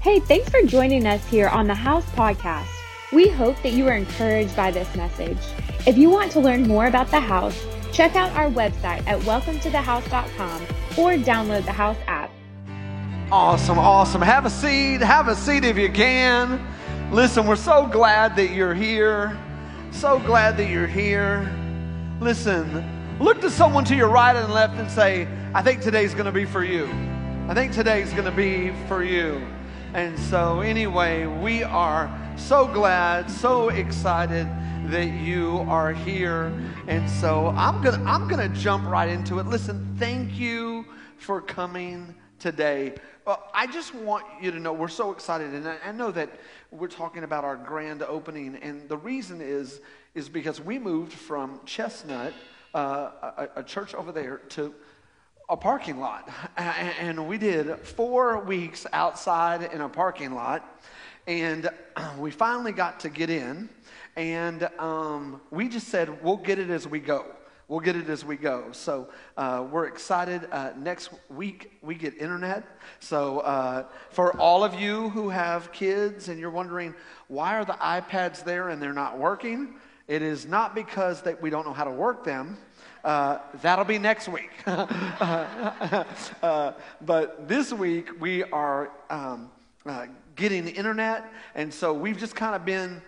Hey, thanks for joining us here on the House Podcast. We hope that you are encouraged by this message. If you want to learn more about the house, check out our website at welcometothehouse.com or download the House app. Awesome, awesome. Have a seat. Have a seat if you can. Listen, we're so glad that you're here. So glad that you're here. Listen, look to someone to your right and left and say, I think today's going to be for you. I think today's going to be for you. And so, anyway, we are so glad, so excited that you are here. And so, I'm going to I'm going to jump right into it. Listen, thank you for coming today. Well, I just want you to know we're so excited, and I, know that we're talking about our grand opening, and the reason is is because we moved from Chestnut, uh, a, a church over there, to a parking lot. And we did four weeks outside in a parking lot. And we finally got to get in. And um, we just said, we'll get it as we go. We'll get it as we go. So uh, we're excited. Uh, next week, we get internet. So uh, for all of you who have kids and you're wondering, why are the iPads there and they're not working? It is not because that we don't know how to work them. Uh, that'll be next week. uh, but this week we are um, uh, getting the internet, and so we've just kind of been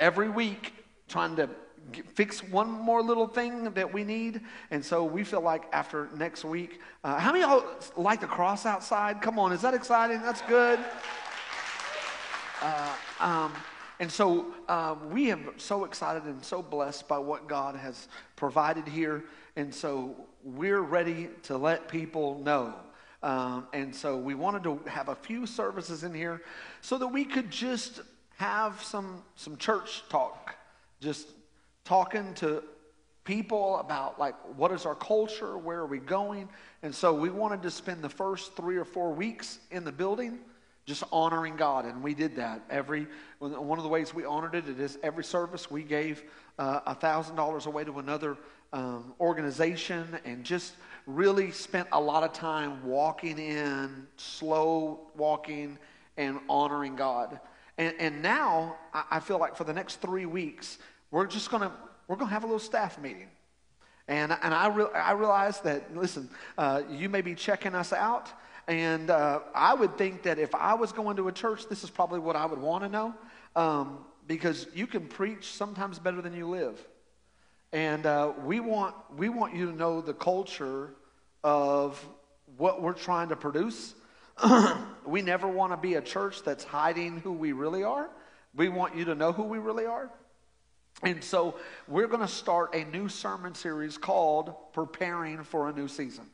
every week trying to get, fix one more little thing that we need. And so we feel like after next week, uh, how many y'all like the cross outside? Come on, is that exciting? That's good. Uh, um, and so uh, we are so excited and so blessed by what God has provided here. And so we're ready to let people know. Um, and so we wanted to have a few services in here so that we could just have some, some church talk, just talking to people about like what is our culture, where are we going. And so we wanted to spend the first three or four weeks in the building just honoring God. And we did that. Every one of the ways we honored it, it is every service we gave uh, a thousand dollars away to another um, organization, and just really spent a lot of time walking in, slow walking, and honoring God. And, and now I, I feel like for the next three weeks, we're just gonna we're gonna have a little staff meeting. And, and I, re- I realize that, listen, uh, you may be checking us out, and uh, I would think that if I was going to a church, this is probably what I would want to know. Um, because you can preach sometimes better than you live. And uh, we, want, we want you to know the culture of what we're trying to produce. we never want to be a church that's hiding who we really are. We want you to know who we really are. And so we're going to start a new sermon series called Preparing for a New Season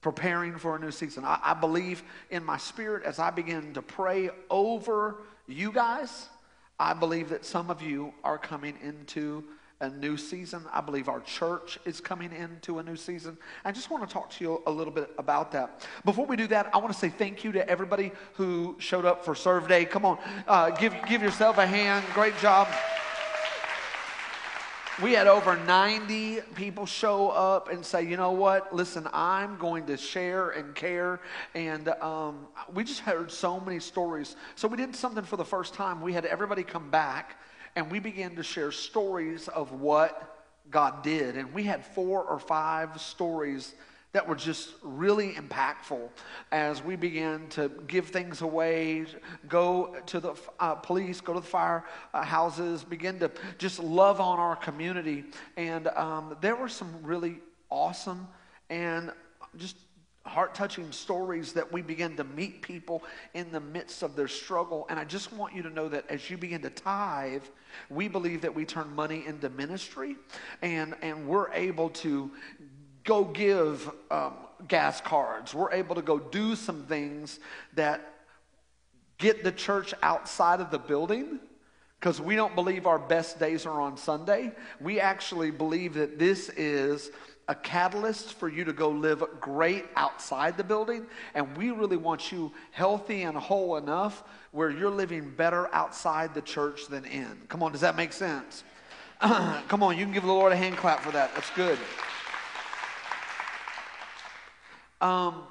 preparing for a new season. I, I, believe in my spirit as I begin to pray over you guys. I believe that some of you are coming into a new season. I believe our church is coming into a new season. I just want to talk to you a little bit about that. Before we do that, I want to say thank you to everybody who showed up for Serve Day. Come on, uh, give, give yourself a hand. Great job we had over 90 people show up and say, you know what, listen, I'm going to share and care. And um, we just heard so many stories. So we did something for the first time. We had everybody come back and we began to share stories of what God did. And we had four or five stories that were just really impactful as we began to give things away, go to the uh, police, go to the fire uh, houses, begin to just love on our community. And um, there were some really awesome and just heart touching stories that we begin to meet people in the midst of their struggle. And I just want you to know that as you begin to tithe, we believe that we turn money into ministry and, and we're able to go give um, gas cards. We're able to go do some things that get the church outside of the building because we don't believe our best days are on Sunday. We actually believe that this is a catalyst for you to go live great outside the building. And we really want you healthy and whole enough where you're living better outside the church than in. Come on, does that make sense? Come on, you can give the Lord a hand clap for that. That's good. Um,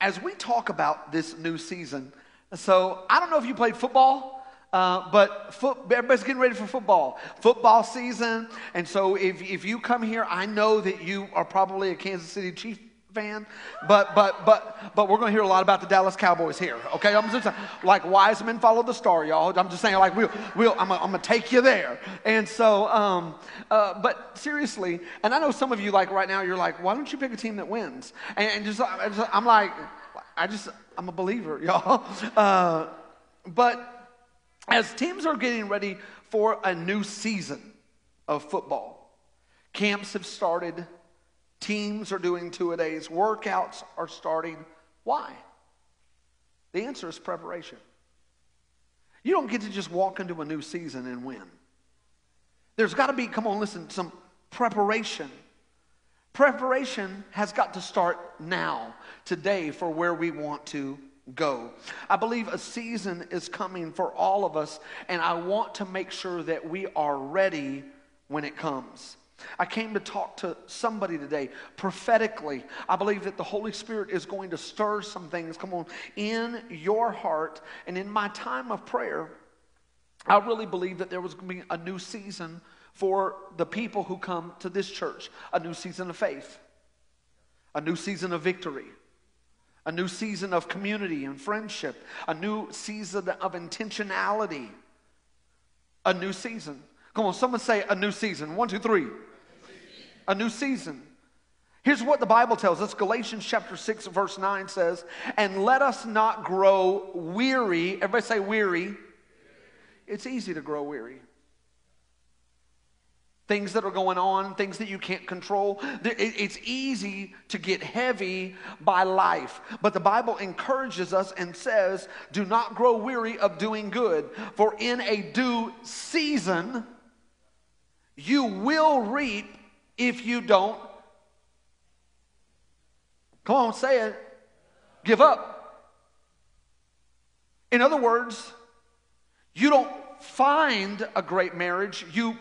as we talk about this new season, So I don't know if you played football, uh, but foot, everybody's getting ready for football. Football season. And so if, if you come here, I know that you are probably a Kansas City Chief fan, but but but but we're going to hear a lot about the Dallas Cowboys here. Okay, I'm just like wise men follow the star, y'all. I'm just saying, like we'll we'll I'm, I'm gonna take you there. And so, um, uh, but seriously, and I know some of you like right now, you're like, why don't you pick a team that wins? And, and just I'm like, I just I'm a believer, y'all. Uh, but as teams are getting ready for a new season of football, camps have started Teams are doing two a days. Workouts are starting. Why? The answer is preparation. You don't get to just walk into a new season and win. There's got to be, come on, listen, some preparation. Preparation has got to start now, today, for where we want to go. I believe a season is coming for all of us, and I want to make sure that we are ready when it comes. I came to talk to somebody today prophetically. I believe that the Holy Spirit is going to stir some things, come on, in your heart. And in my time of prayer, I really believe that there was going to be a new season for the people who come to this church a new season of faith, a new season of victory, a new season of community and friendship, a new season of intentionality, a new season. Come on, someone say a new season. One, two, three a new season. Here's what the Bible tells us Galatians chapter 6, verse 9 says, And let us not grow weary. Everybody say weary. It's easy to grow weary. Things that are going on, things that you can't control. It's easy to get heavy by life. But the Bible encourages us and says, Do not grow weary of doing good, for in a due season you will reap if you don't, come on, say it, give up. In other words, you don't find a great marriage, you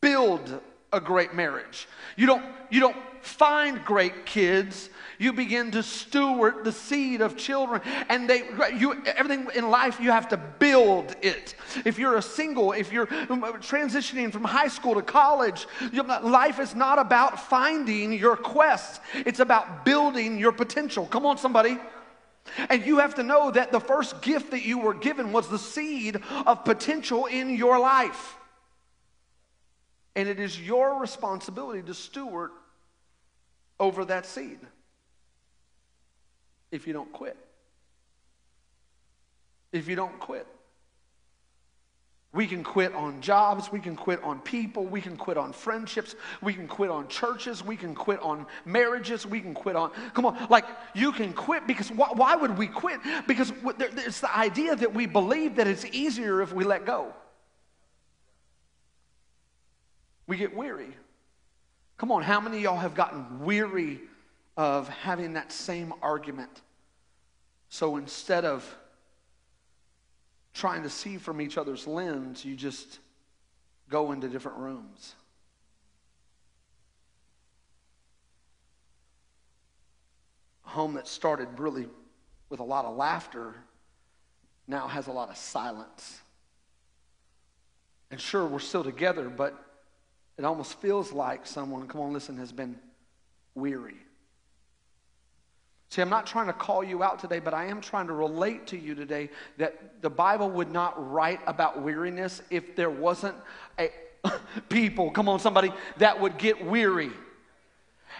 build a great marriage. You don't, you don't find great kids, you begin to steward the seed of children and they you everything in life you have to build it. If you're a single if you're transitioning from high school to college life is not about finding your quest. It's about building your potential. Come on somebody. And you have to know that the first gift that you were given was the seed of potential in your life. And it is your responsibility to steward over that seed if you don't quit. If you don't quit. We can quit on jobs, we can quit on people, we can quit on friendships, we can quit on churches, we can quit on marriages, we can quit on, come on, like you can quit because why, why would we quit? Because it's the idea that we believe that it's easier if we let go. We get weary. Come on, how many y'all have gotten weary of having that same argument? So instead of trying to see from each other's lens, you just go into different rooms. A home that started really with a lot of laughter now has a lot of silence. And sure, we're still together, but it almost feels like someone, come on, listen, has been weary. See, I'm not trying to call you out today, but I am trying to relate to you today that the Bible would not write about weariness if there wasn't a people, come on, somebody, that would get weary.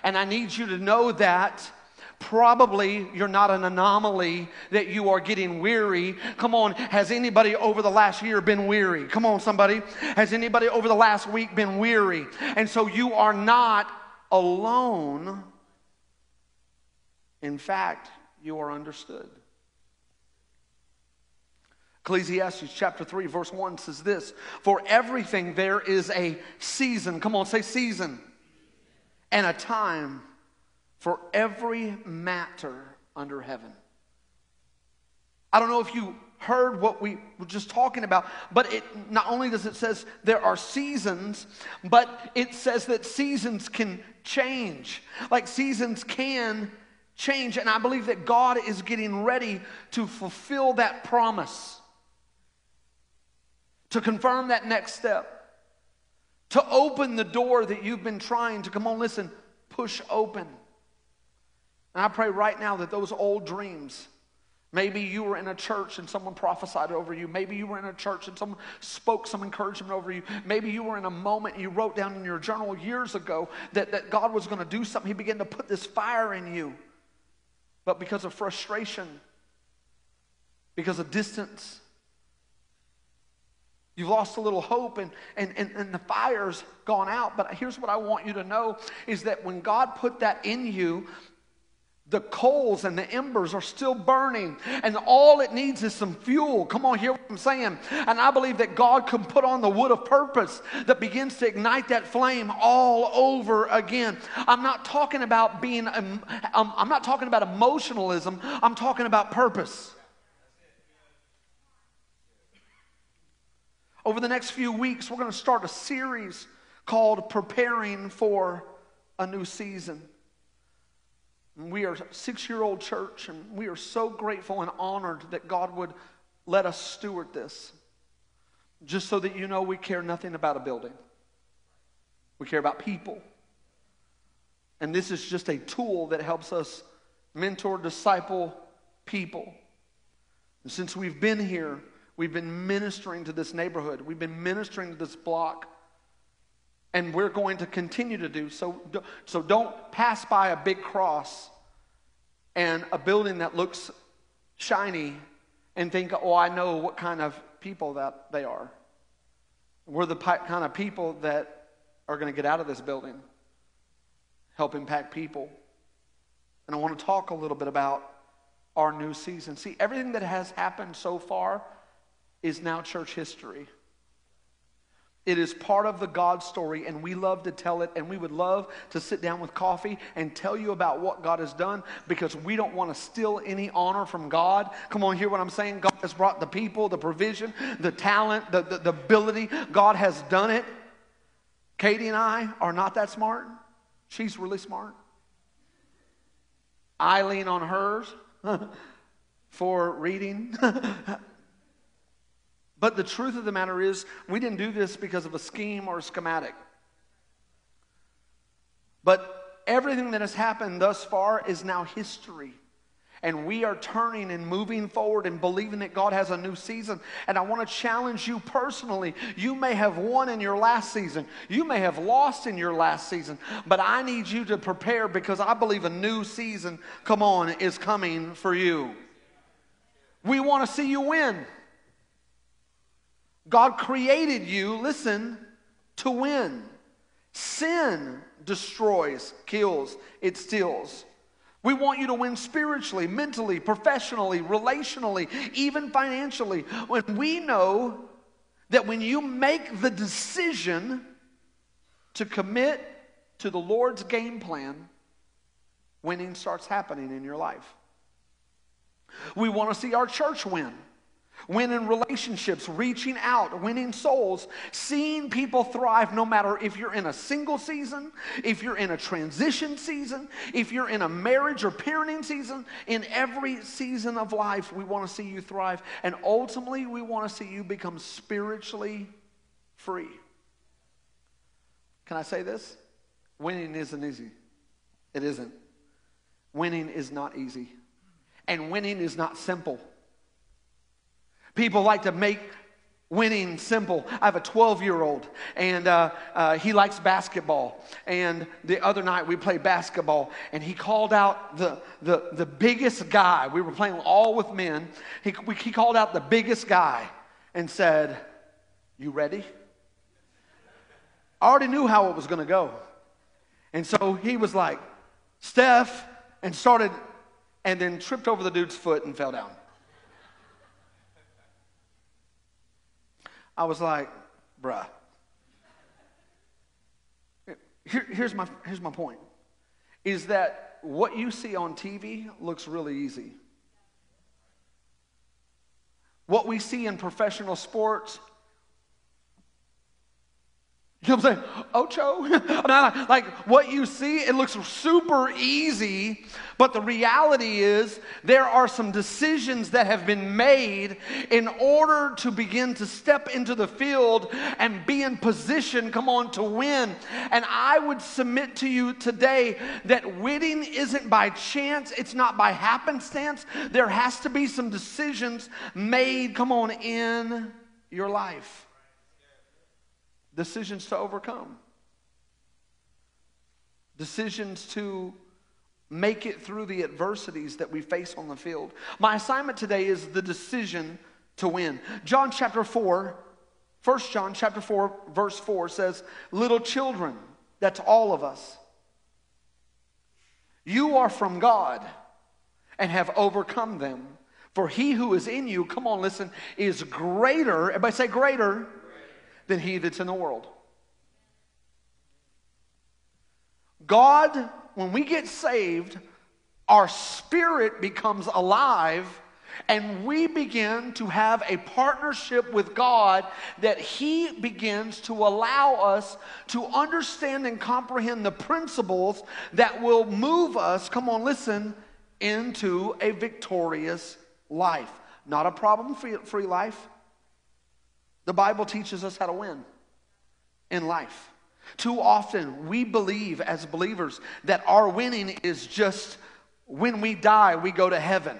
And I need you to know that probably you're not an anomaly that you are getting weary. Come on, has anybody over the last year been weary? Come on, somebody. Has anybody over the last week been weary? And so you are not alone in fact, you are understood. Ecclesiastes chapter 3, verse 1 says this For everything there is a season. Come on, say season. And a time for every matter under heaven. I don't know if you heard what we were just talking about, but it not only does it says there are seasons, but it says that seasons can change. Like seasons can change. And I believe that God is getting ready to fulfill that promise, to confirm that next step, to open the door that you've been trying to, come on, listen, push open. And I pray right now that those old dreams, Maybe you were in a church and someone prophesied over you. Maybe you were in a church and someone spoke some encouragement over you. Maybe you were in a moment you wrote down in your journal years ago that, that God was going to do something. He began to put this fire in you. But because of frustration, because of distance, You've lost a little hope and, and, and, and the fire's gone out. But here's what I want you to know is that when God put that in you, the coals and the embers are still burning, and all it needs is some fuel. Come on, hear what I'm saying. And I believe that God can put on the wood of purpose that begins to ignite that flame all over again. I'm not talking about being, um, I'm not talking about emotionalism, I'm talking about purpose. Over the next few weeks, we're going to start a series called Preparing for a New Season. We are a six year old church, and we are so grateful and honored that God would let us steward this. Just so that you know, we care nothing about a building, we care about people. And this is just a tool that helps us mentor, disciple people. And since we've been here, we've been ministering to this neighborhood, we've been ministering to this block and we're going to continue to do so. So don't pass by a big cross and a building that looks shiny and think, oh, I know what kind of people that they are. We're the kind of people that are going to get out of this building, help impact people. And I want to talk a little bit about our new season. See, everything that has happened so far is now church history. It is part of the God story, and we love to tell it, and we would love to sit down with coffee and tell you about what God has done because we don't want to steal any honor from God. Come on, hear what I'm saying? God has brought the people, the provision, the talent, the, the, the ability. God has done it. Katie and I are not that smart. She's really smart. I lean on hers for reading. But the truth of the matter is, we didn't do this because of a scheme or a schematic. But everything that has happened thus far is now history. And we are turning and moving forward and believing that God has a new season. And I want to challenge you personally. You may have won in your last season, you may have lost in your last season, but I need you to prepare because I believe a new season, come on, is coming for you. We want to see you win. God created you, listen, to win. Sin destroys, kills, it steals. We want you to win spiritually, mentally, professionally, relationally, even financially. When we know that when you make the decision to commit to the Lord's game plan, winning starts happening in your life. We want to see our church win winning relationships, reaching out, winning souls, seeing people thrive no matter if you're in a single season, if you're in a transition season, if you're in a marriage or parenting season, in every season of life, we want to see you thrive. And ultimately, we want to see you become spiritually free. Can I say this? Winning isn't easy. It isn't. Winning is not easy. And winning is not simple. People like to make winning simple. I have a 12 year old, and uh, uh, he likes basketball. And the other night we played basketball, and he called out the, the, the biggest guy. We were playing all with men. He, we, he called out the biggest guy and said, You ready? I already knew how it was going to go. And so he was like, Steph, and started, and then tripped over the dude's foot and fell down. I was like, bruh. Here, here's, my, here's my point is that what you see on TV looks really easy. What we see in professional sports, You know what I'm saying? Ocho? I mean, like, like what you see, it looks super easy, but the reality is there are some decisions that have been made in order to begin to step into the field and be in position, come on, to win. And I would submit to you today that winning isn't by chance, it's not by happenstance. There has to be some decisions made, come on, in your life decisions to overcome, decisions to make it through the adversities that we face on the field. My assignment today is the decision to win. John chapter 4, 1 John chapter 4 verse 4 says, "Little children, that's all of us. You are from God and have overcome them. For he who is in you, come on, listen, is greater, everybody say greater than he that's in the world. God, when we get saved, our spirit becomes alive and we begin to have a partnership with God that He begins to allow us to understand and comprehend the principles that will move us, come on, listen, into a victorious life. Not a problem free life, the Bible teaches us how to win in life. Too often, we believe as believers that our winning is just when we die, we go to heaven.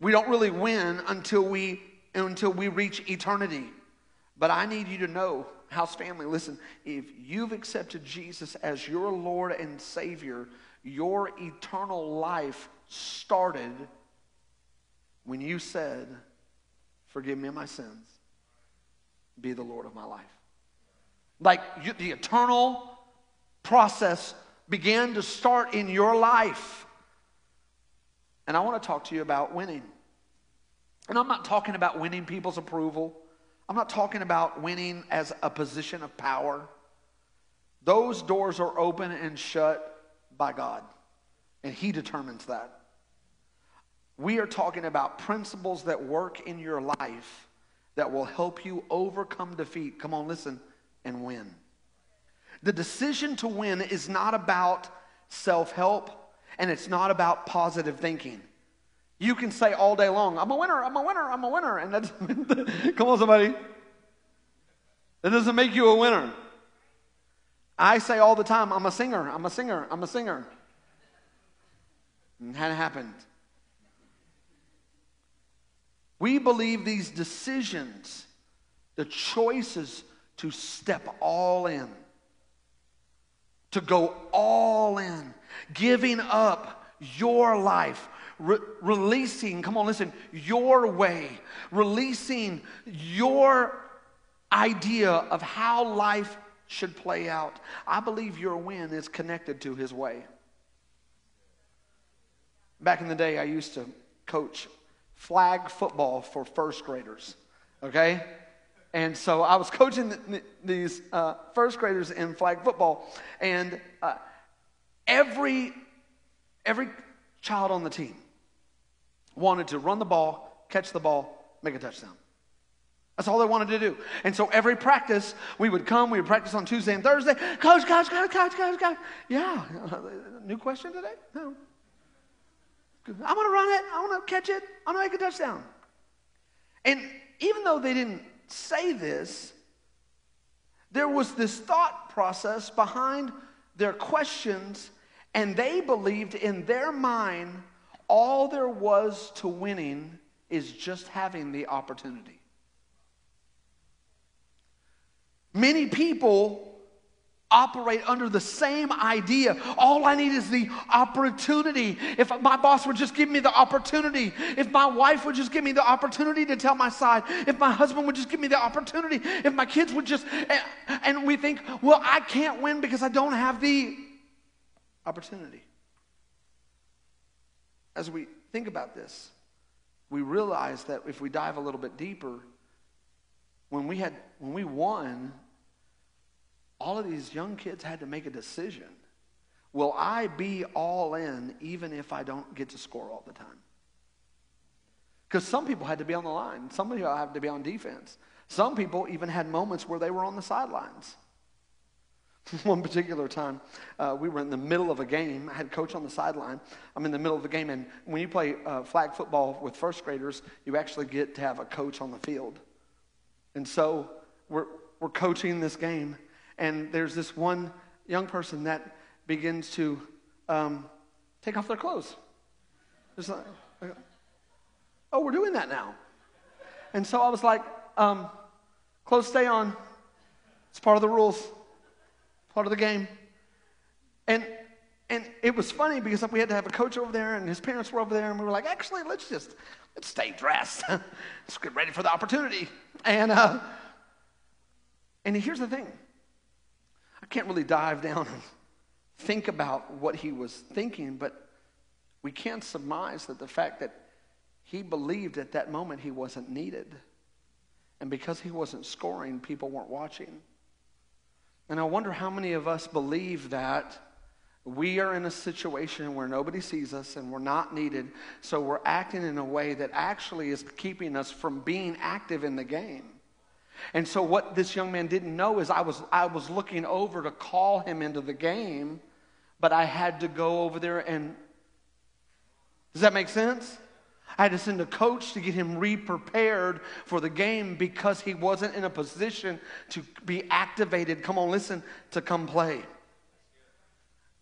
We don't really win until we, until we reach eternity. But I need you to know, house family, listen, if you've accepted Jesus as your Lord and Savior, your eternal life started when you said, Forgive me my sins be the Lord of my life. Like you, the eternal process began to start in your life. And I want to talk to you about winning. And I'm not talking about winning people's approval. I'm not talking about winning as a position of power. Those doors are open and shut by God, and He determines that. We are talking about principles that work in your life that will help you overcome defeat. Come on, listen, and win. The decision to win is not about self help and it's not about positive thinking. You can say all day long, I'm a winner, I'm a winner, I'm a winner. And that's, come on, somebody. That doesn't make you a winner. I say all the time, I'm a singer, I'm a singer, I'm a singer. And it hadn't happened. We believe these decisions, the choices to step all in, to go all in, giving up your life, re- releasing, come on, listen, your way, releasing your idea of how life should play out. I believe your win is connected to his way. Back in the day, I used to coach flag football for first graders, okay? And so I was coaching the, these uh, first graders in flag football, and uh, every, every child on the team wanted to run the ball, catch the ball, make a touchdown. That's all they wanted to do. And so every practice, we would come, we would practice on Tuesday and Thursday. Coach, coach, coach, coach, coach, coach. Yeah. New question today? No. I want to run it. I want to catch it. I want to make a touchdown. And even though they didn't say this, there was this thought process behind their questions, and they believed in their mind all there was to winning is just having the opportunity. Many people operate under the same idea. All I need is the opportunity. If my boss would just give me the opportunity, if my wife would just give me the opportunity to tell my side, if my husband would just give me the opportunity, if my kids would just, and we think, well, I can't win because I don't have the opportunity. As we think about this, we realize that if we dive a little bit deeper, when we had when we won all of these young kids had to make a decision. Will I be all in even if I don't get to score all the time? Because some people had to be on the line. Some people had to be on defense. Some people even had moments where they were on the sidelines. One particular time, uh, we were in the middle of a game. I had coach on the sideline. I'm in the middle of the game, and when you play uh, flag football with first graders, you actually get to have a coach on the field. And so we're, we're coaching this game, and there's this one young person that begins to um, take off their clothes. Like, oh, we're doing that now. And so I was like, um, clothes stay on. It's part of the rules part of the game. And and it was funny because we had to have a coach over there and his parents were over there and we were like, actually, let's just let's stay dressed. let's get ready for the opportunity. And uh, and here's the thing. Can't really dive down and think about what he was thinking, but we can't surmise that the fact that he believed at that moment he wasn't needed. And because he wasn't scoring, people weren't watching. And I wonder how many of us believe that we are in a situation where nobody sees us and we're not needed, so we're acting in a way that actually is keeping us from being active in the game. And so what this young man didn't know is I was I was looking over to call him into the game, but I had to go over there and Does that make sense? I had to send a coach to get him re prepared for the game because he wasn't in a position to be activated. Come on, listen, to come play.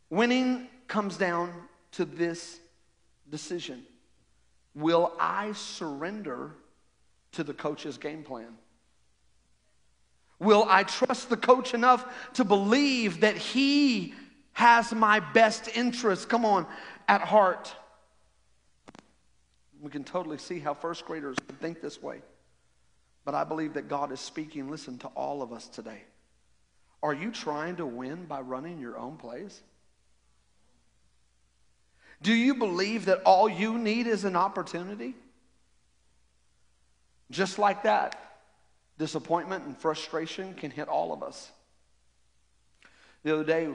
Winning comes down to this decision Will I surrender to the coach's game plan? Will I trust the coach enough to believe that he has my best interest, come on, at heart? We can totally see how first graders think this way. But I believe that God is speaking, listen, to all of us today. Are you trying to win by running your own plays? Do you believe that all you need is an opportunity? Just like that, disappointment and frustration can hit all of us. The other day,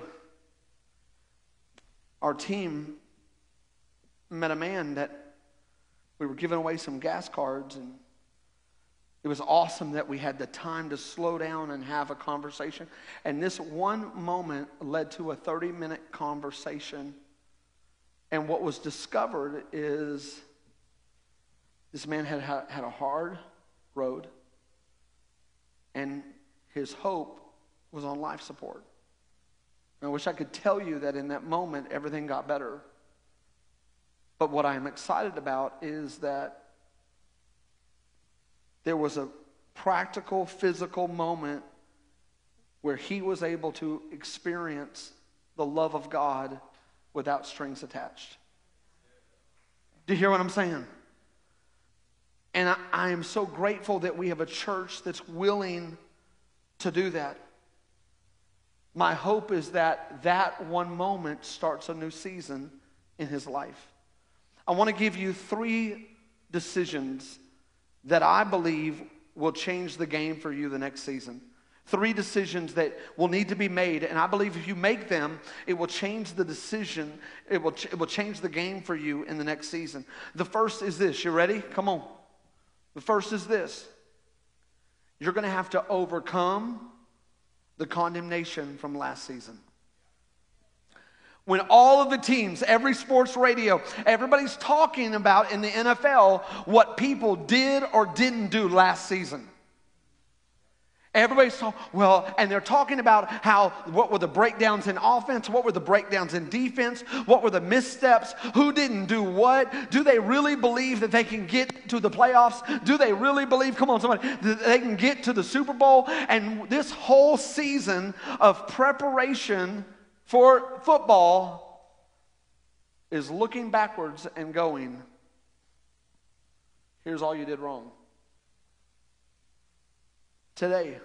our team met a man that we were giving away some gas cards, and it was awesome that we had the time to slow down and have a conversation. And this one moment led to a 30 minute conversation. And what was discovered is this man had had a hard road, and his hope was on life support. I wish I could tell you that in that moment everything got better. But what I am excited about is that there was a practical, physical moment where he was able to experience the love of God without strings attached. Do you hear what I'm saying? And I, I, am so grateful that we have a church that's willing to do that. My hope is that that one moment starts a new season in his life. I want to give you three decisions that I believe will change the game for you the next season. Three decisions that will need to be made, and I believe if you make them, it will change the decision, it will, ch- it will change the game for you in the next season. The first is this. You ready? Come on. The first is this you're going to have to overcome the condemnation from last season when all of the teams, every sports radio, everybody's talking about in the NFL what people did or didn't do last season. Everybody's talking, well, and they're talking about how, what were the breakdowns in offense? What were the breakdowns in defense? What were the missteps? Who didn't do what? Do they really believe that they can get to the playoffs? Do they really believe, come on, somebody, that they can get to the Super Bowl? And this whole season of preparation for football is looking backwards and going, here's all you did wrong. Today,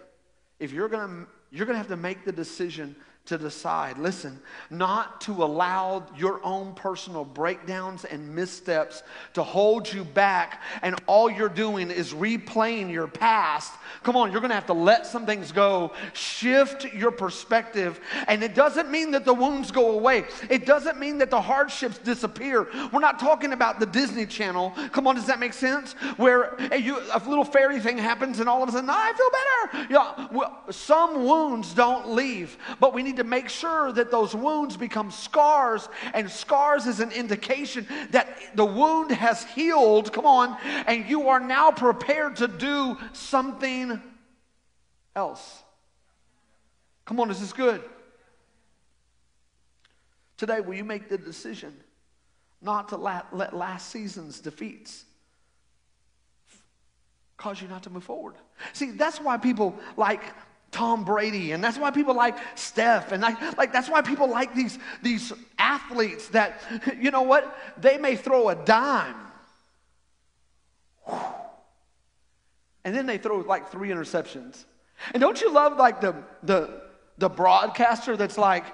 if you're going to you're going to have to make the decision to decide, listen, not to allow your own personal breakdowns and missteps to hold you back, and all you're doing is replaying your past. Come on, you're gonna have to let some things go, shift your perspective, and it doesn't mean that the wounds go away. It doesn't mean that the hardships disappear. We're not talking about the Disney Channel. Come on, does that make sense? Where a, you, a little fairy thing happens, and all of a sudden, ah, I feel better. Yeah, well, some wounds don't leave, but we need need to make sure that those wounds become scars, and scars is an indication that the wound has healed. Come on, and you are now prepared to do something else. Come on, is this is good. Today, will you make the decision not to let last season's defeats cause you not to move forward? See, that's why people like Tom Brady, and that's why people like Steph, and like, like that's why people like these, these athletes that, you know what, they may throw a dime. And then they throw like three interceptions. And don't you love like the, the, the broadcaster that's like,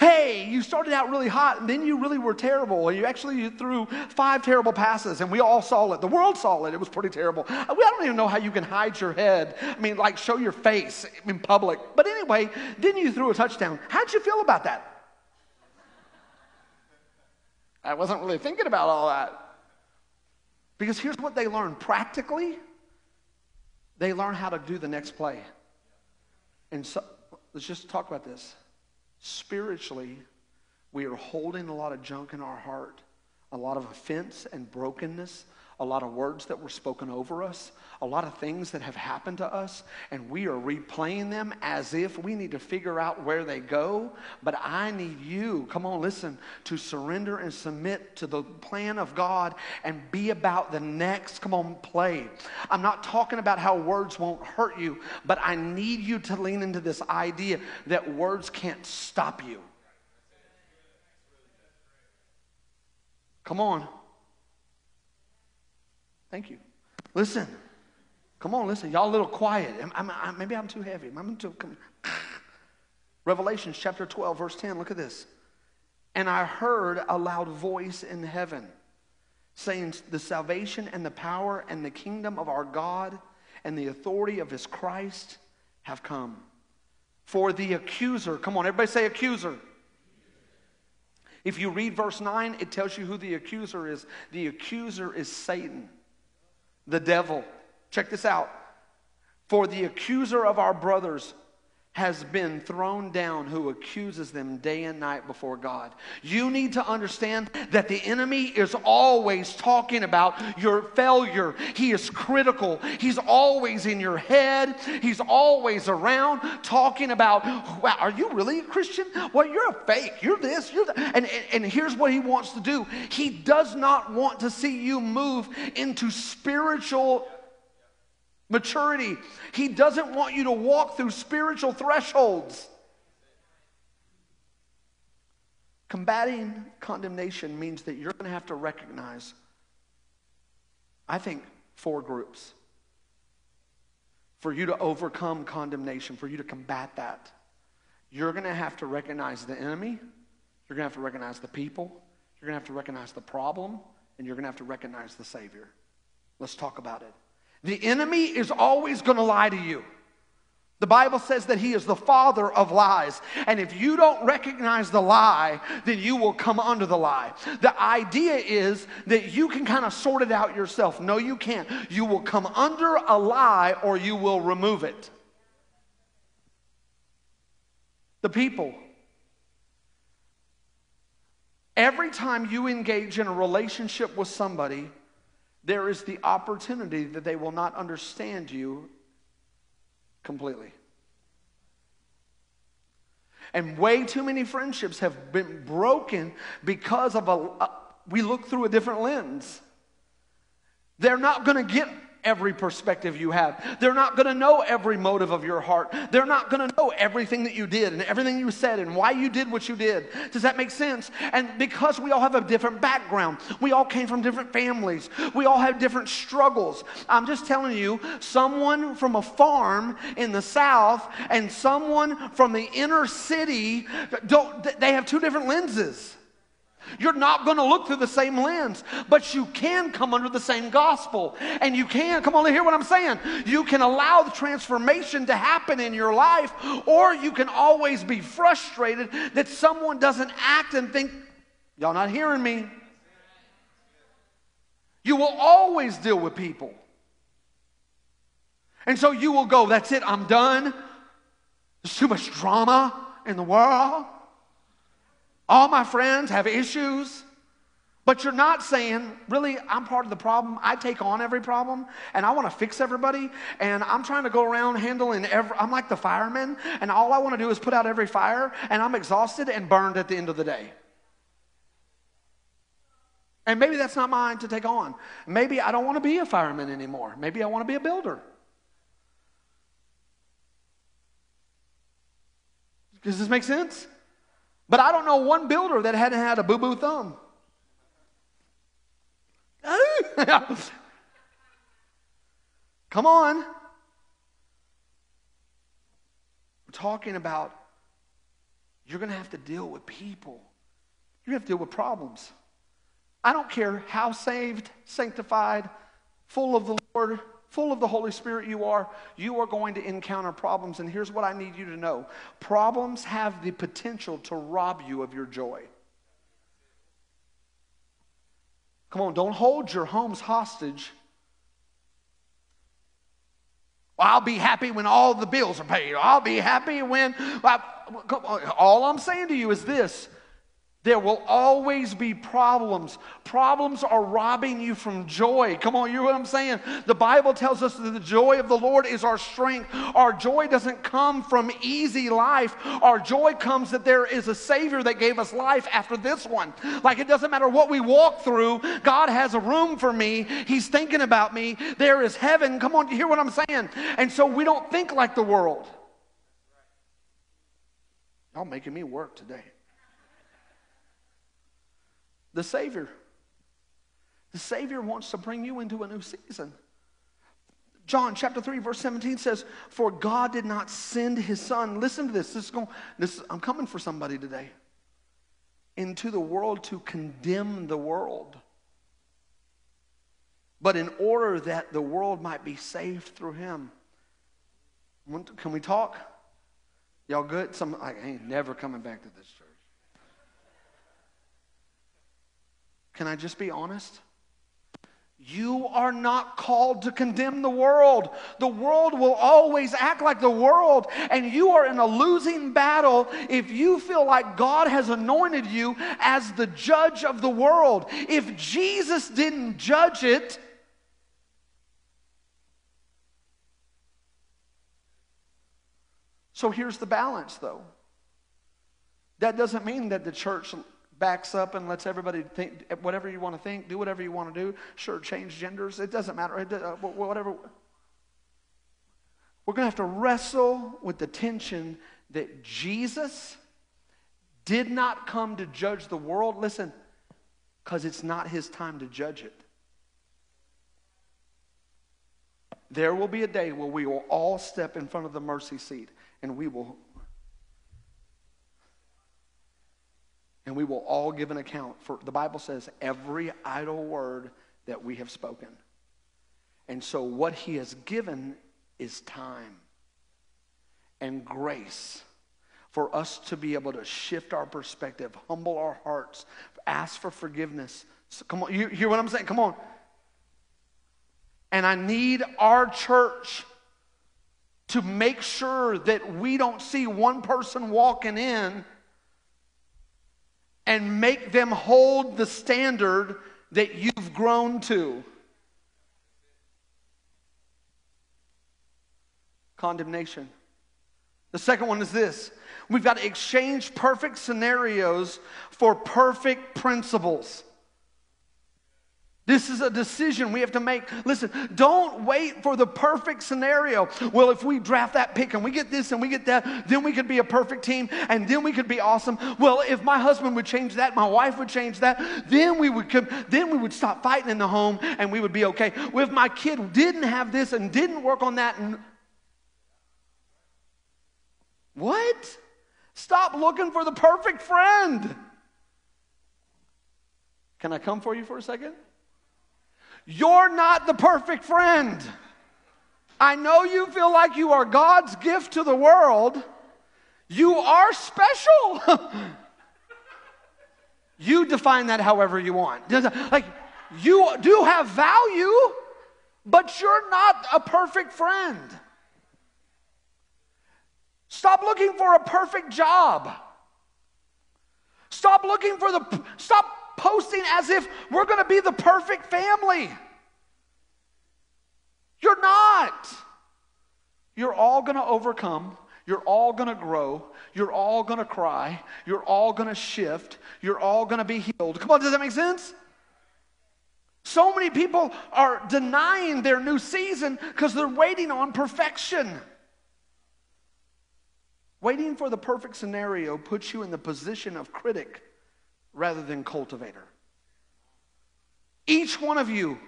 Hey, you started out really hot and then you really were terrible. You actually threw five terrible passes and we all saw it. The world saw it. It was pretty terrible. Uh, I don't even know how you can hide your head. I mean, like show your face in public. But anyway, then you threw a touchdown. How'd you feel about that? I wasn't really thinking about all that. Because here's what they learn practically they learn how to do the next play. And so, let's just talk about this. Spiritually, we are holding a lot of junk in our heart, a lot of offense and brokenness, a lot of words that were spoken over us, a lot of things that have happened to us, and we are replaying them as if we need to figure out where they go. But I need you, come on, listen, to surrender and submit to the plan of God and be about the next, come on, play. I'm not talking about how words won't hurt you, but I need you to lean into this idea that words can't stop you. Come on. Thank you. Listen. Come on, listen. Y'all a little quiet. I'm, I'm, maybe I'm too heavy. I'm too. Come. Revelations chapter 12, verse 10. Look at this. And I heard a loud voice in heaven saying, The salvation and the power and the kingdom of our God and the authority of his Christ have come. For the accuser, come on, everybody say accuser. If you read verse 9, it tells you who the accuser is. The accuser is Satan the devil. Check this out. For the accuser of our brothers has been thrown down who accuses them day and night before God. You need to understand that the enemy is always talking about your failure. He is critical. He's always in your head. He's always around talking about, wow, are you really a Christian? Well, you're a fake. You're this. You're that. And, and, and here's what he wants to do. He does not want to see you move into spiritual maturity. He doesn't want you to walk through spiritual thresholds. Combating condemnation means that you're going to have to recognize, I think, four groups. For you to overcome condemnation, for you to combat that, you're going to have to recognize the enemy, you're going to have to recognize the people, you're going to have to recognize the problem, and you're going to have to recognize the Savior. Let's talk about it. The enemy is always going to lie to you. The Bible says that he is the father of lies. And if you don't recognize the lie, then you will come under the lie. The idea is that you can kind of sort it out yourself. No, you can't. You will come under a lie or you will remove it. The people. Every time you engage in a relationship with somebody, there is the opportunity that they will not understand you completely. And way too many friendships have been broken because of a, a we look through a different lens. They're not going to get every perspective you have. They're not going to know every motive of your heart. They're not going to know everything that you did and everything you said and why you did what you did. Does that make sense? And because we all have a different background, we all came from different families, we all have different struggles. I'm just telling you, someone from a farm in the South and someone from the inner city, don't, they have two different lenses. You're not going to look through the same lens, but you can come under the same gospel. And you can, come on, hear what I'm saying. You can allow the transformation to happen in your life, or you can always be frustrated that someone doesn't act and think, y'all not hearing me. You will always deal with people. And so you will go, that's it, I'm done. There's too much drama. in the world. All my friends have issues. But you're not saying, really, I'm part of the problem. I take on every problem and I want to fix everybody. And I'm trying to go around handling every, I'm like the fireman. And all I want to do is put out every fire. And I'm exhausted and burned at the end of the day. And maybe that's not mine to take on. Maybe I don't want to be a fireman anymore. Maybe I want to be a builder. Does this make sense? But I don't know one builder that hadn't had a boo boo thumb. Come on. We're talking about you're going to have to deal with people, you're going to have to deal with problems. I don't care how saved, sanctified, full of the Lord, full of the Holy Spirit you are, you are going to encounter problems. And here's what I need you to know problems have the potential to rob you of your joy. Come on, don't hold your homes hostage. Well, I'll be happy when all the bills are paid. I'll be happy when. all I'm saying to you is this there will always be problems. Problems are robbing you from joy. Come on, you know what I'm saying? The Bible tells us that the joy of the Lord is our strength. Our joy doesn't come from easy life. Our joy comes that there is a Savior that gave us life after this one. Like it doesn't matter what we walk through, God has a room for me. He's thinking about me. There is heaven. Come on, you hear what I'm saying? And so we don't think like the world. Y'all making me work today the Savior. The Savior wants to bring you into a new season. John chapter 3, verse 17 says, For God did not send his son. Listen to this. This is going, this, I'm coming for somebody today. Into the world to condemn the world. But in order that the world might be saved through him. Can we talk? Y'all good? Some I ain't never coming back to this church. Can I just be honest? You are not called to condemn the world. The world will always act like the world, and you are in a losing battle if you feel like God has anointed you as the judge of the world. If Jesus didn't judge it, so here's the balance though. That doesn't mean that the church backs up and lets everybody think whatever you want to think, do whatever you want to do. Sure, change genders. It doesn't matter. It, uh, whatever. We're going to have to wrestle with the tension that Jesus did not come to judge the world. Listen, because it's not his time to judge it. There will be a day where we will all step in front of the mercy seat and we will and we will all give an account for the Bible says every idle word that we have spoken. And so what he has given is time and grace for us to be able to shift our perspective, humble our hearts, ask for forgiveness. So come on, you hear what I'm saying? Come on. And I need our church to make sure that we don't see one person walking in and make them hold the standard that you've grown to. Condemnation. The second one is this we've got to exchange perfect scenarios for perfect principles. This is a decision we have to make. Listen, don't wait for the perfect scenario. Well, if we draft that pick and we get this and we get that, then we could be a perfect team and then we could be awesome. Well, if my husband would change that, my wife would change that, then we would then we would stop fighting in the home and we would be okay. Well, if my kid didn't have this and didn't work on that and What? Stop looking for the perfect friend. Can I come for you for a second? You're not the perfect friend. I know you feel like you are God's gift to the world. You are special. you define that however you want. Like, you do have value, but you're not a perfect friend. Stop looking for a perfect job. Stop looking for the, stop posting as if we're going to be the perfect family. You're not. You're all going to overcome. You're all going to grow. You're all going to cry. You're all going to shift. You're all going to be healed. Come on, does that make sense? So many people are denying their new season because they're waiting on perfection. Waiting for the perfect scenario puts you in the position of critic rather than cultivator. Each one of you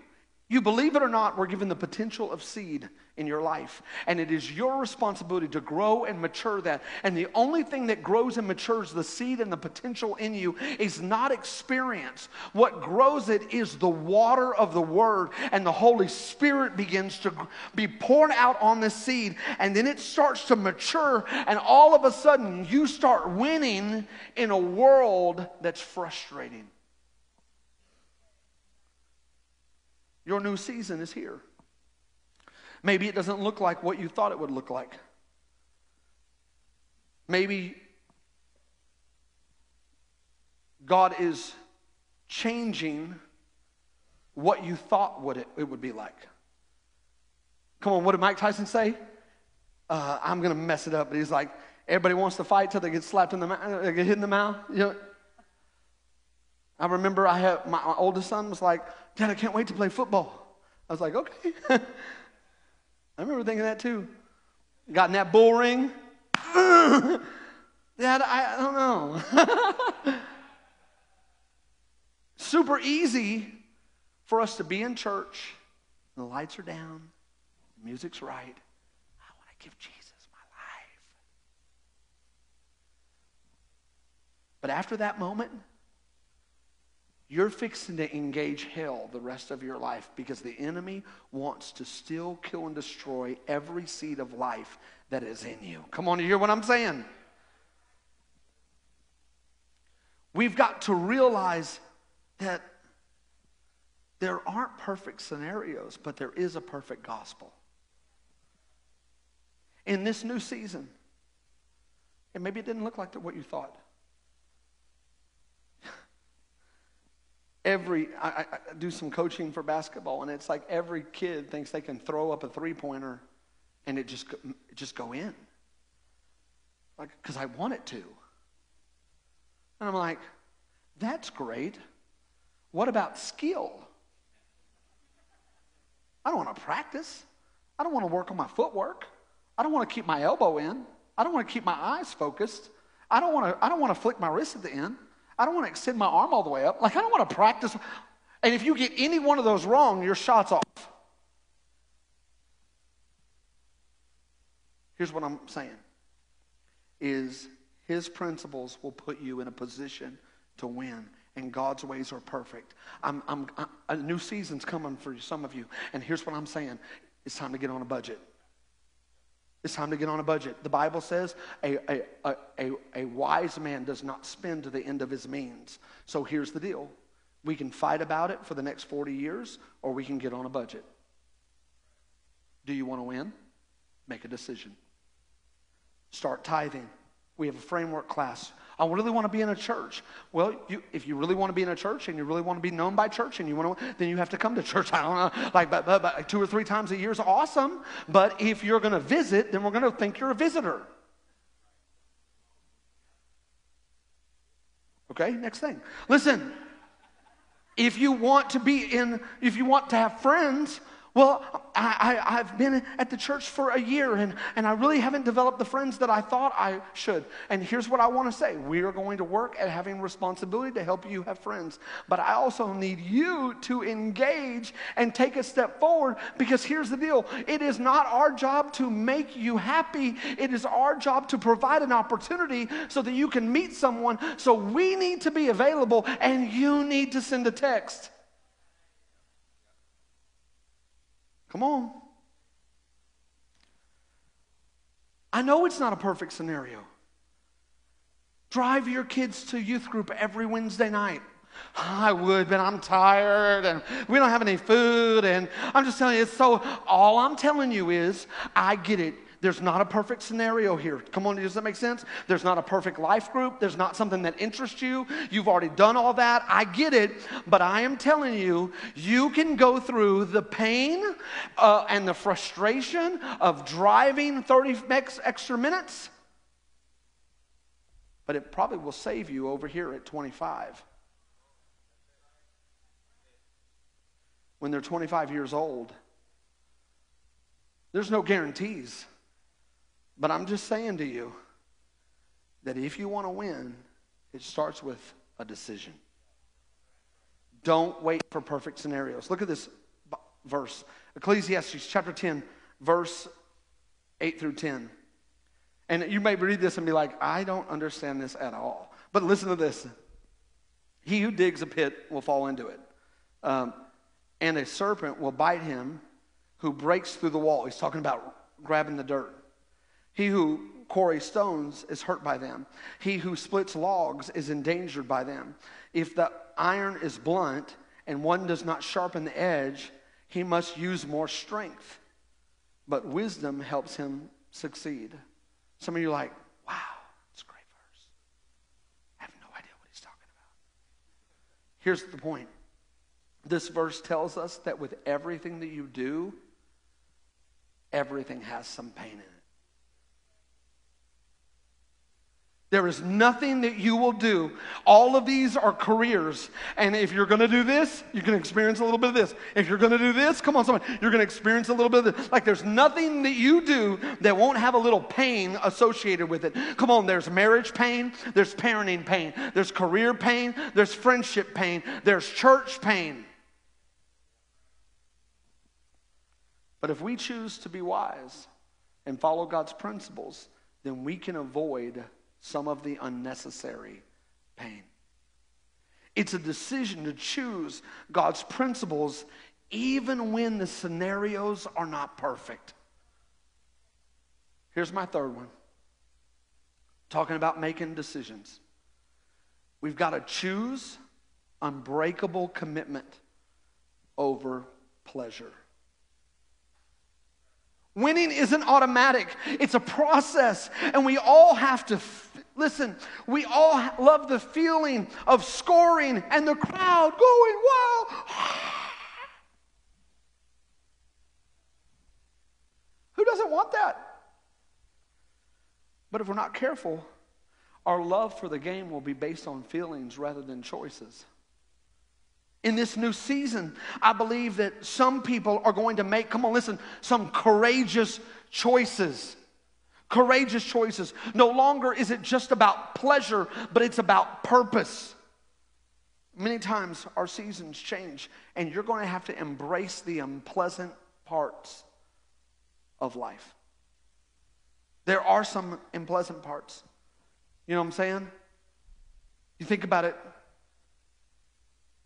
you believe it or not, we're given the potential of seed in your life. And it is your responsibility to grow and mature that. And the only thing that grows and matures the seed and the potential in you is not experience. What grows it is the water of the word, and the Holy Spirit begins to be poured out on the seed. And then it starts to mature, and all of a sudden, you start winning in a world that's frustrating. Your new season is here. Maybe it doesn't look like what you thought it would look like. Maybe God is changing what you thought would it, it would be like. Come on, what did Mike Tyson say? Uh, I'm going to mess it up, but he's like, everybody wants to fight till they get slapped in the mouth, they get hit in the mouth. You know? I remember I had my, my oldest son was like, Dad, I can't wait to play football. I was like, okay. I remember thinking that too. Got in that bull ring. Dad, I, I don't know. Super easy for us to be in church. The lights are down, the music's right. I want to give Jesus my life. But after that moment, you're fixing to engage hell the rest of your life because the enemy wants to still kill and destroy every seed of life that is in you. Come on, you hear what I'm saying? We've got to realize that there aren't perfect scenarios, but there is a perfect gospel. In this new season, and maybe it didn't look like what you thought. Every I, I, do some coaching for basketball and it's like every kid thinks they can throw up a three pointer and it just just go in. Like because i want it to. And i'm like that's great. What about skill? I don't want to practice. I don't want to work on my footwork. I don't want to keep my elbow in. I don't want to keep my eyes focused. I don't want to i don't want to flick my wrist at the end I don't want to extend my arm all the way up. Like, I don't want to practice. And if you get any one of those wrong, your shot's off. Here's what I'm saying is his principles will put you in a position to win and God's ways are perfect. I'm, I'm, I'm, a new season's coming for some of you. And here's what I'm saying it's time to get on a budget. It's time to get on a budget. The Bible says a, a, a, a, wise man does not spend to the end of his means. So here's the deal we can fight about it for the next 40 years, or we can get on a budget. Do you want to win? Make a decision. Start tithing. We have a framework class I really want to be in a church. Well, you, if you really want to be in a church and you really want to be known by church and you want to, then you have to come to church. I don't know, like but, but, but two or three times a year is awesome. But if you're going to visit, then we're going to think you're a visitor. Okay, next thing. Listen, if you want to be in, if you want to have friends, well, I, have been at the church for a year and, and I really haven't developed the friends that I thought I should. And here's what I want to say we are going to work at having responsibility to help you have friends. But I also need you to engage and take a step forward because here's the deal it is not our job to make you happy, it is our job to provide an opportunity so that you can meet someone. So we need to be available and you need to send a text. Come on. I know it's not a perfect scenario. Drive your kids to youth group every Wednesday night. I would, but I'm tired and we don't have any food. And I'm just telling you, it's so, all I'm telling you is, I get it There's not a perfect scenario here. Come on, does that make sense? There's not a perfect life group. There's not something that interests you. You've already done all that. I get it. But I am telling you, you can go through the pain uh, and the frustration of driving 30 extra minutes, but it probably will save you over here at 25. When they're 25 years old, there's no guarantees. But I'm just saying to you that if you want to win, it starts with a decision. Don't wait for perfect scenarios. Look at this verse Ecclesiastes chapter 10, verse 8 through 10. And you may read this and be like, I don't understand this at all. But listen to this He who digs a pit will fall into it, um, and a serpent will bite him who breaks through the wall. He's talking about grabbing the dirt. He who quarries stones is hurt by them. He who splits logs is endangered by them. If the iron is blunt and one does not sharpen the edge, he must use more strength. But wisdom helps him succeed. Some of you are like, wow, it's a great verse. I have no idea what he's talking about. Here's the point this verse tells us that with everything that you do, everything has some pain in it. There is nothing that you will do. All of these are careers. And if you're going to do this, you can experience a little bit of this. If you're going to do this, come on, someone, you're going to experience a little bit of this. Like there's nothing that you do that won't have a little pain associated with it. Come on, there's marriage pain, there's parenting pain, there's career pain, there's friendship pain, there's church pain. But if we choose to be wise and follow God's principles, then we can avoid some of the unnecessary pain. It's a decision to choose God's principles even when the scenarios are not perfect. Here's my third one talking about making decisions. We've got to choose unbreakable commitment over pleasure. Winning isn't automatic, it's a process. And we all have to, listen, we all love the feeling of scoring and the crowd going, wow. Who doesn't want that? But if we're not careful, our love for the game will be based on feelings rather than choices in this new season, I believe that some people are going to make, come on, listen, some courageous choices. Courageous choices. No longer is it just about pleasure, but it's about purpose. Many times our seasons change, and you're going to have to embrace the unpleasant parts of life. There are some unpleasant parts. You know what I'm saying? You think about it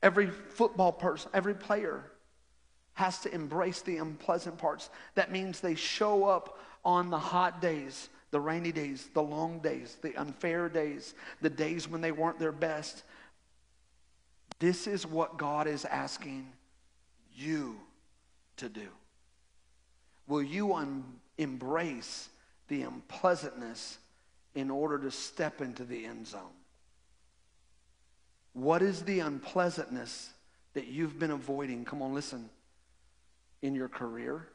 Every football person, every player has to embrace the unpleasant parts. That means they show up on the hot days, the rainy days, the long days, the unfair days, the days when they weren't their best. This is what God is asking you to do. Will you un- embrace the unpleasantness in order to step into the end zone? What is the unpleasantness that you've been avoiding? Come on, listen. In your career,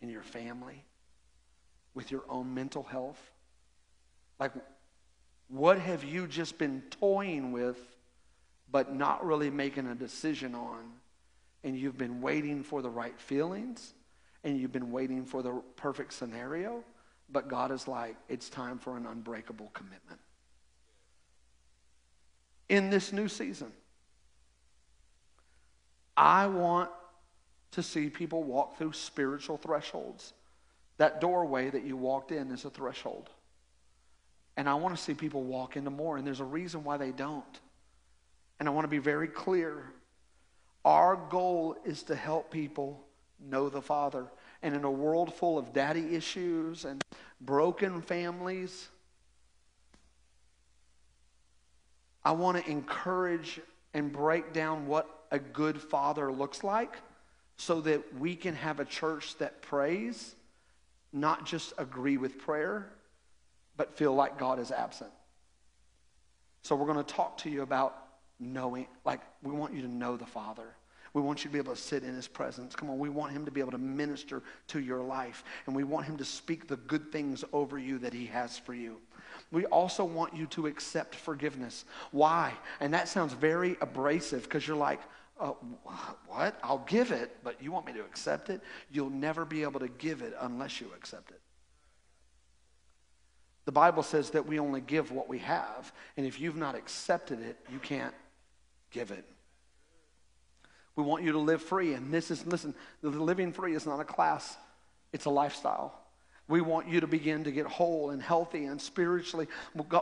in your family, with your own mental health? Like, what have you just been toying with, but not really making a decision on? And you've been waiting for the right feelings, and you've been waiting for the perfect scenario, but God is like, it's time for an unbreakable commitment in this new season. I want to see people walk through spiritual thresholds. That doorway that you walked in is a threshold. And I want to see people walk into more, and there's a reason why they don't. And I want to be very clear. Our goal is to help people know the Father. And in a world full of daddy issues and broken families, I want to encourage and break down what a good father looks like so that we can have a church that prays not just agree with prayer, but feel like God is absent. So we're going to talk to you about knowing, like, we want you to know the Father. We want you to be able to sit in his presence. Come on, we want him to be able to minister to your life. And we want him to speak the good things over you that he has for you. We also want you to accept forgiveness. Why? And that sounds very abrasive because you're like, uh, what? I'll give it, but you want me to accept it? You'll never be able to give it unless you accept it. The Bible says that we only give what we have. And if you've not accepted it, you can't give it. We want you to live free. And this is, listen, the living free is not a class, it's a lifestyle. We want you to begin to get whole and healthy and spiritually.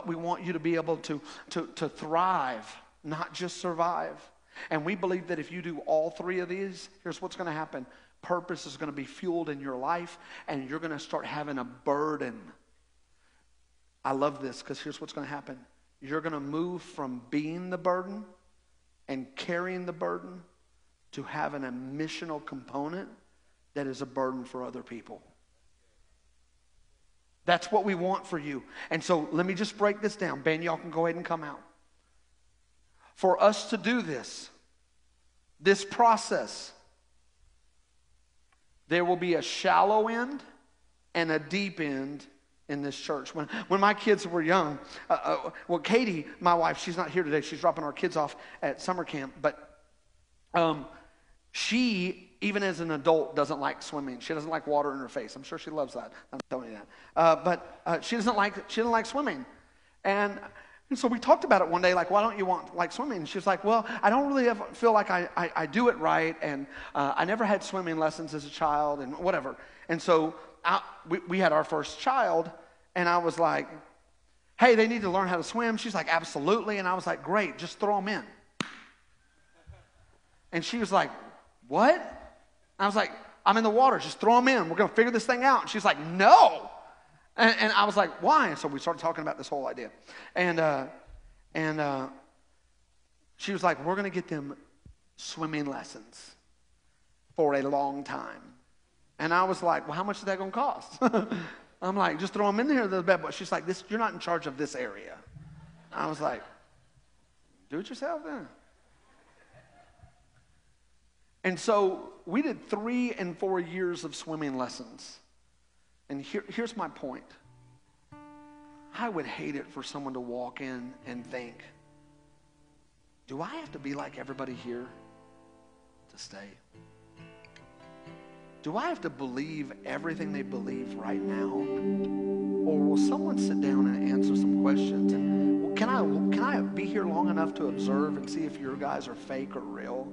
We want you to be able to, to, to thrive, not just survive. And we believe that if you do all three of these, here's what's going to happen purpose is going to be fueled in your life, and you're going to start having a burden. I love this because here's what's going to happen you're going to move from being the burden and carrying the burden to having a missional component that is a burden for other people. That's what we want for you. And so let me just break this down. Ben, y'all can go ahead and come out. For us to do this, this process, there will be a shallow end and a deep end in this church. When, when my kids were young, uh, uh, well, Katie, my wife, she's not here today. She's dropping our kids off at summer camp. But um, she, even as an adult, doesn't like swimming. She doesn't like water in her face. I'm sure she loves that. I'm telling you that. Uh, but uh, she doesn't like she doesn't like swimming, and. And so we talked about it one day, like, why don't you want like swimming? And she was like, well, I don't really ever feel like I, I, I do it right, and uh, I never had swimming lessons as a child, and whatever. And so I, we, we had our first child, and I was like, hey, they need to learn how to swim. She's like, absolutely. And I was like, great, just throw them in. And she was like, what? I was like, I'm in the water. Just throw them in. We're going to figure this thing out. And she's like, No. And, and, I was like, Why? And so we started talking about this whole idea. And, uh, and uh, she was like, We're going to get them swimming lessons for a long time. And I was like, Well, how much is that going to cost? I'm like, Just throw them in there. The bed. But she's like, this, You're not in charge of this area. I was like, Do it yourself then. And so we did three and four years of swimming lessons. And here, here's my point I would hate it for someone to walk in and think, do I have to be like everybody here to stay? Do I have to believe everything they believe right now? Or will someone sit down and answer some questions? And can I can I be here long enough to observe and see if your guys are fake or real?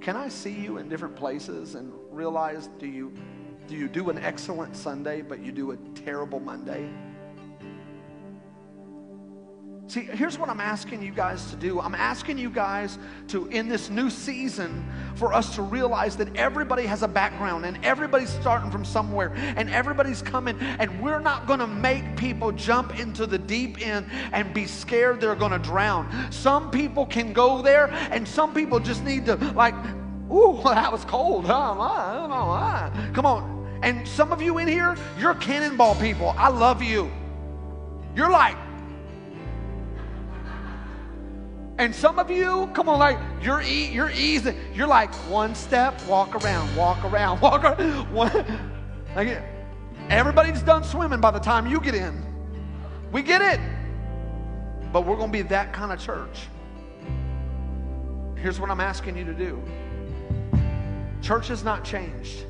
Can I see you in different places and realize do you do you do an excellent Sunday but you do a terrible Monday? See, here's what I'm asking you guys to do. I'm asking you guys to, in this new season, for us to realize that everybody has a background and everybody's starting from somewhere and everybody's coming, and we're not going to make people jump into the deep end and be scared they're going to drown. Some people can go there, and some people just need to, like, ooh, that was cold. Come on. And some of you in here, you're cannonball people. I love you. You're like, and some of you, come on, like you're e- you're easy. You're like one step, walk around, walk around, walk around. Like, everybody's done swimming by the time you get in. We get it. But we're to be that kind of church. Here's what I'm asking you to do. Church has not changed.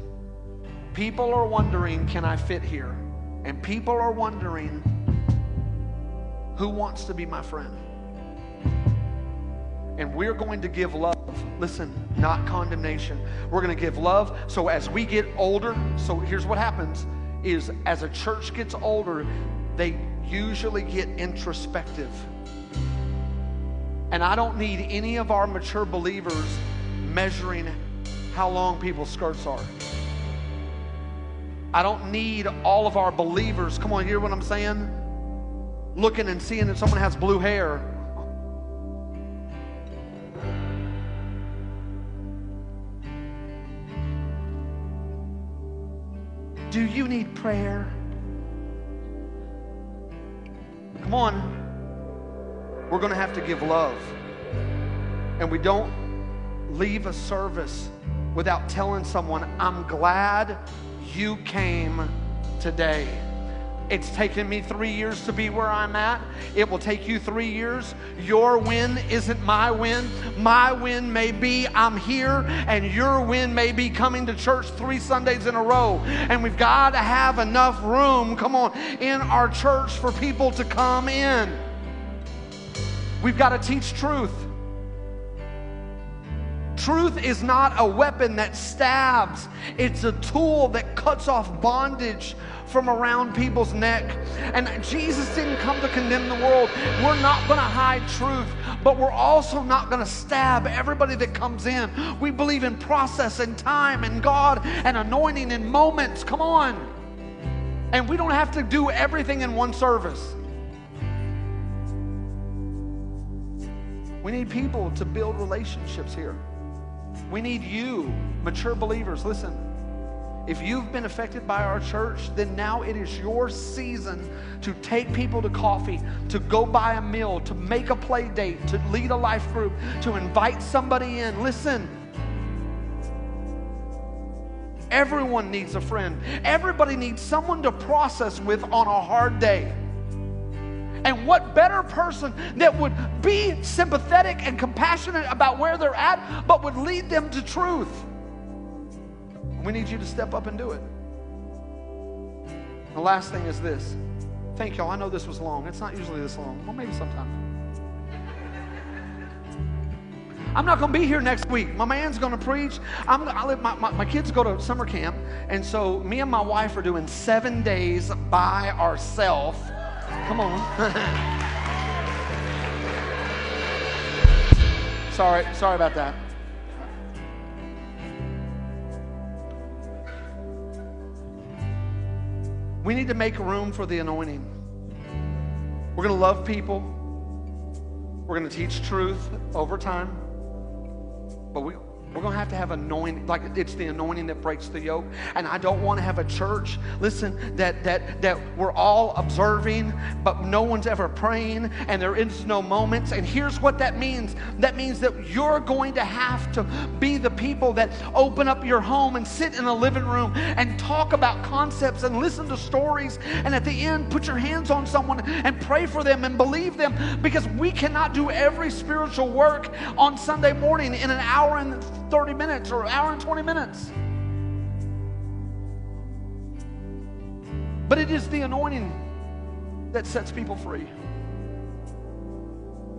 People are wondering, can I fit here? And people are wondering, who wants to be my friend? and we're going to give love. Listen, not condemnation. We're going to give love. So as we get older, so here's what happens is as a church gets older, they usually get introspective. And I don't need any of our mature believers measuring how long people's skirts are. I don't need all of our believers, come on, hear what I'm saying? Looking and seeing that someone has blue hair Do you need prayer? Come on. We're going to have to give love. And we don't leave a service without telling someone, I'm glad you came today. It's taken me three years to be where I'm at. It will take you three years. Your win isn't my win. My win may be I'm here, and your win may be coming to church three Sundays in a row. And we've got to have enough room, come on, in our church for people to come in. We've got to teach truth. Truth is not a weapon that stabs, it's a tool that cuts off bondage from around people's neck. And Jesus didn't come to condemn the world. We're not going to hide truth, but we're also not going to stab everybody that comes in. We believe in process and time and God and anointing and moments. Come on. And we don't have to do everything in one service. We need people to build relationships here. We need you, mature believers. Listen, if you've been affected by our church, then now it is your season to take people to coffee, to go buy a meal, to make a play date, to lead a life group, to invite somebody in. Listen. Everyone needs a friend. Everybody needs someone to process with on a hard day. And what better person that would be sympathetic and compassionate about where they're at, but would lead them to truth? We need you to step up and do it. The last thing is this. Thank y'all. I know this was long. It's not usually this long. Well, maybe sometimes. I'm not going to be here next week. My man's going to preach. I'm, I live, my, my, my kids go to summer camp, and so me and my wife are doing seven days by ourselves. Come on. sorry, sorry about that. We need to make room for the anointing. We're going to love people. We're going to teach truth over time. But we, we're going to have to have anointing, like it's the anointing that breaks the yoke. And I don't want to have a church, listen, that that that we're all observing, but no one's ever praying, and there is no moments. And here's what that means. That means that you're going to have to be the people that open up your home and sit in a living room and talk about concepts and listen to stories. And at the end, put your hands on someone and pray for them and believe them because we cannot do every spiritual work on Sunday morning in an hour and 30 minutes or an hour and 20 minutes. But it is the anointing that sets people free.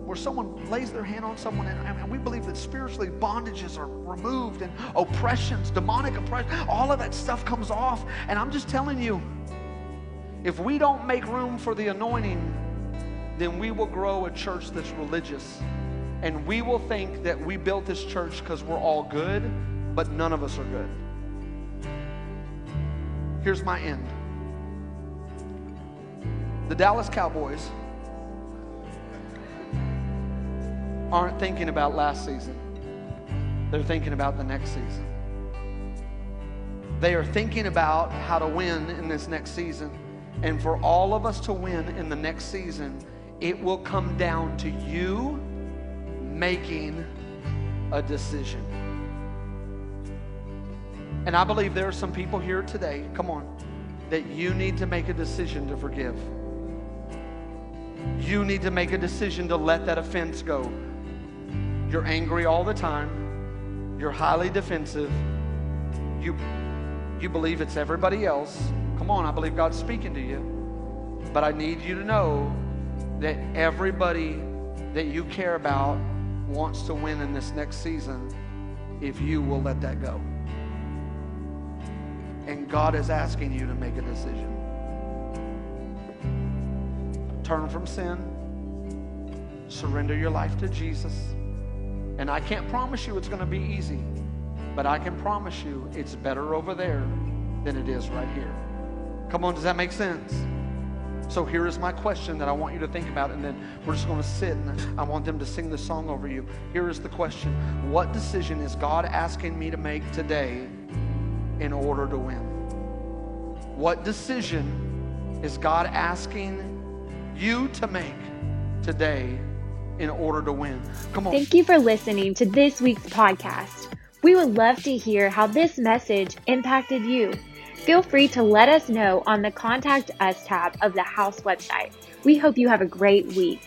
Where someone lays their hand on someone, and, and, we believe that spiritually bondages are removed and oppressions, demonic oppression, all of that stuff comes off. And I'm just telling you, if we don't make room for the anointing, then we will grow a church that's religious and we will think that we built this church because we're all good, but none of us are good. Here's my end the Dallas Cowboys aren't thinking about last season, they're thinking about the next season. They are thinking about how to win in this next season. And for all of us to win in the next season, it will come down to you making a decision. And I believe there are some people here today, come on, that you need to make a decision to forgive. You need to make a decision to let that offense go. You're angry all the time. You're highly defensive. You, you believe it's everybody else. Come on, I believe God's speaking to you. But I need you to know that everybody that you care about wants to win in this next season if you will let that go. And God is asking you to make a decision. Turn from sin, surrender your life to Jesus. And I can't promise you it's going to be easy, but I can promise you it's better over there than it is right here. Come on, does that make sense? So here is my question that I want you to think about, and then we're just going to sit and I want them to sing the song over you. Here is the question What decision is God asking me to make today in order to win? What decision is God asking you to make today in order to win? Come on. Thank you for listening to this week's podcast. We would love to hear how this message impacted you. Feel free to let us know on the Contact Us tab of the House website. We hope you have a great week.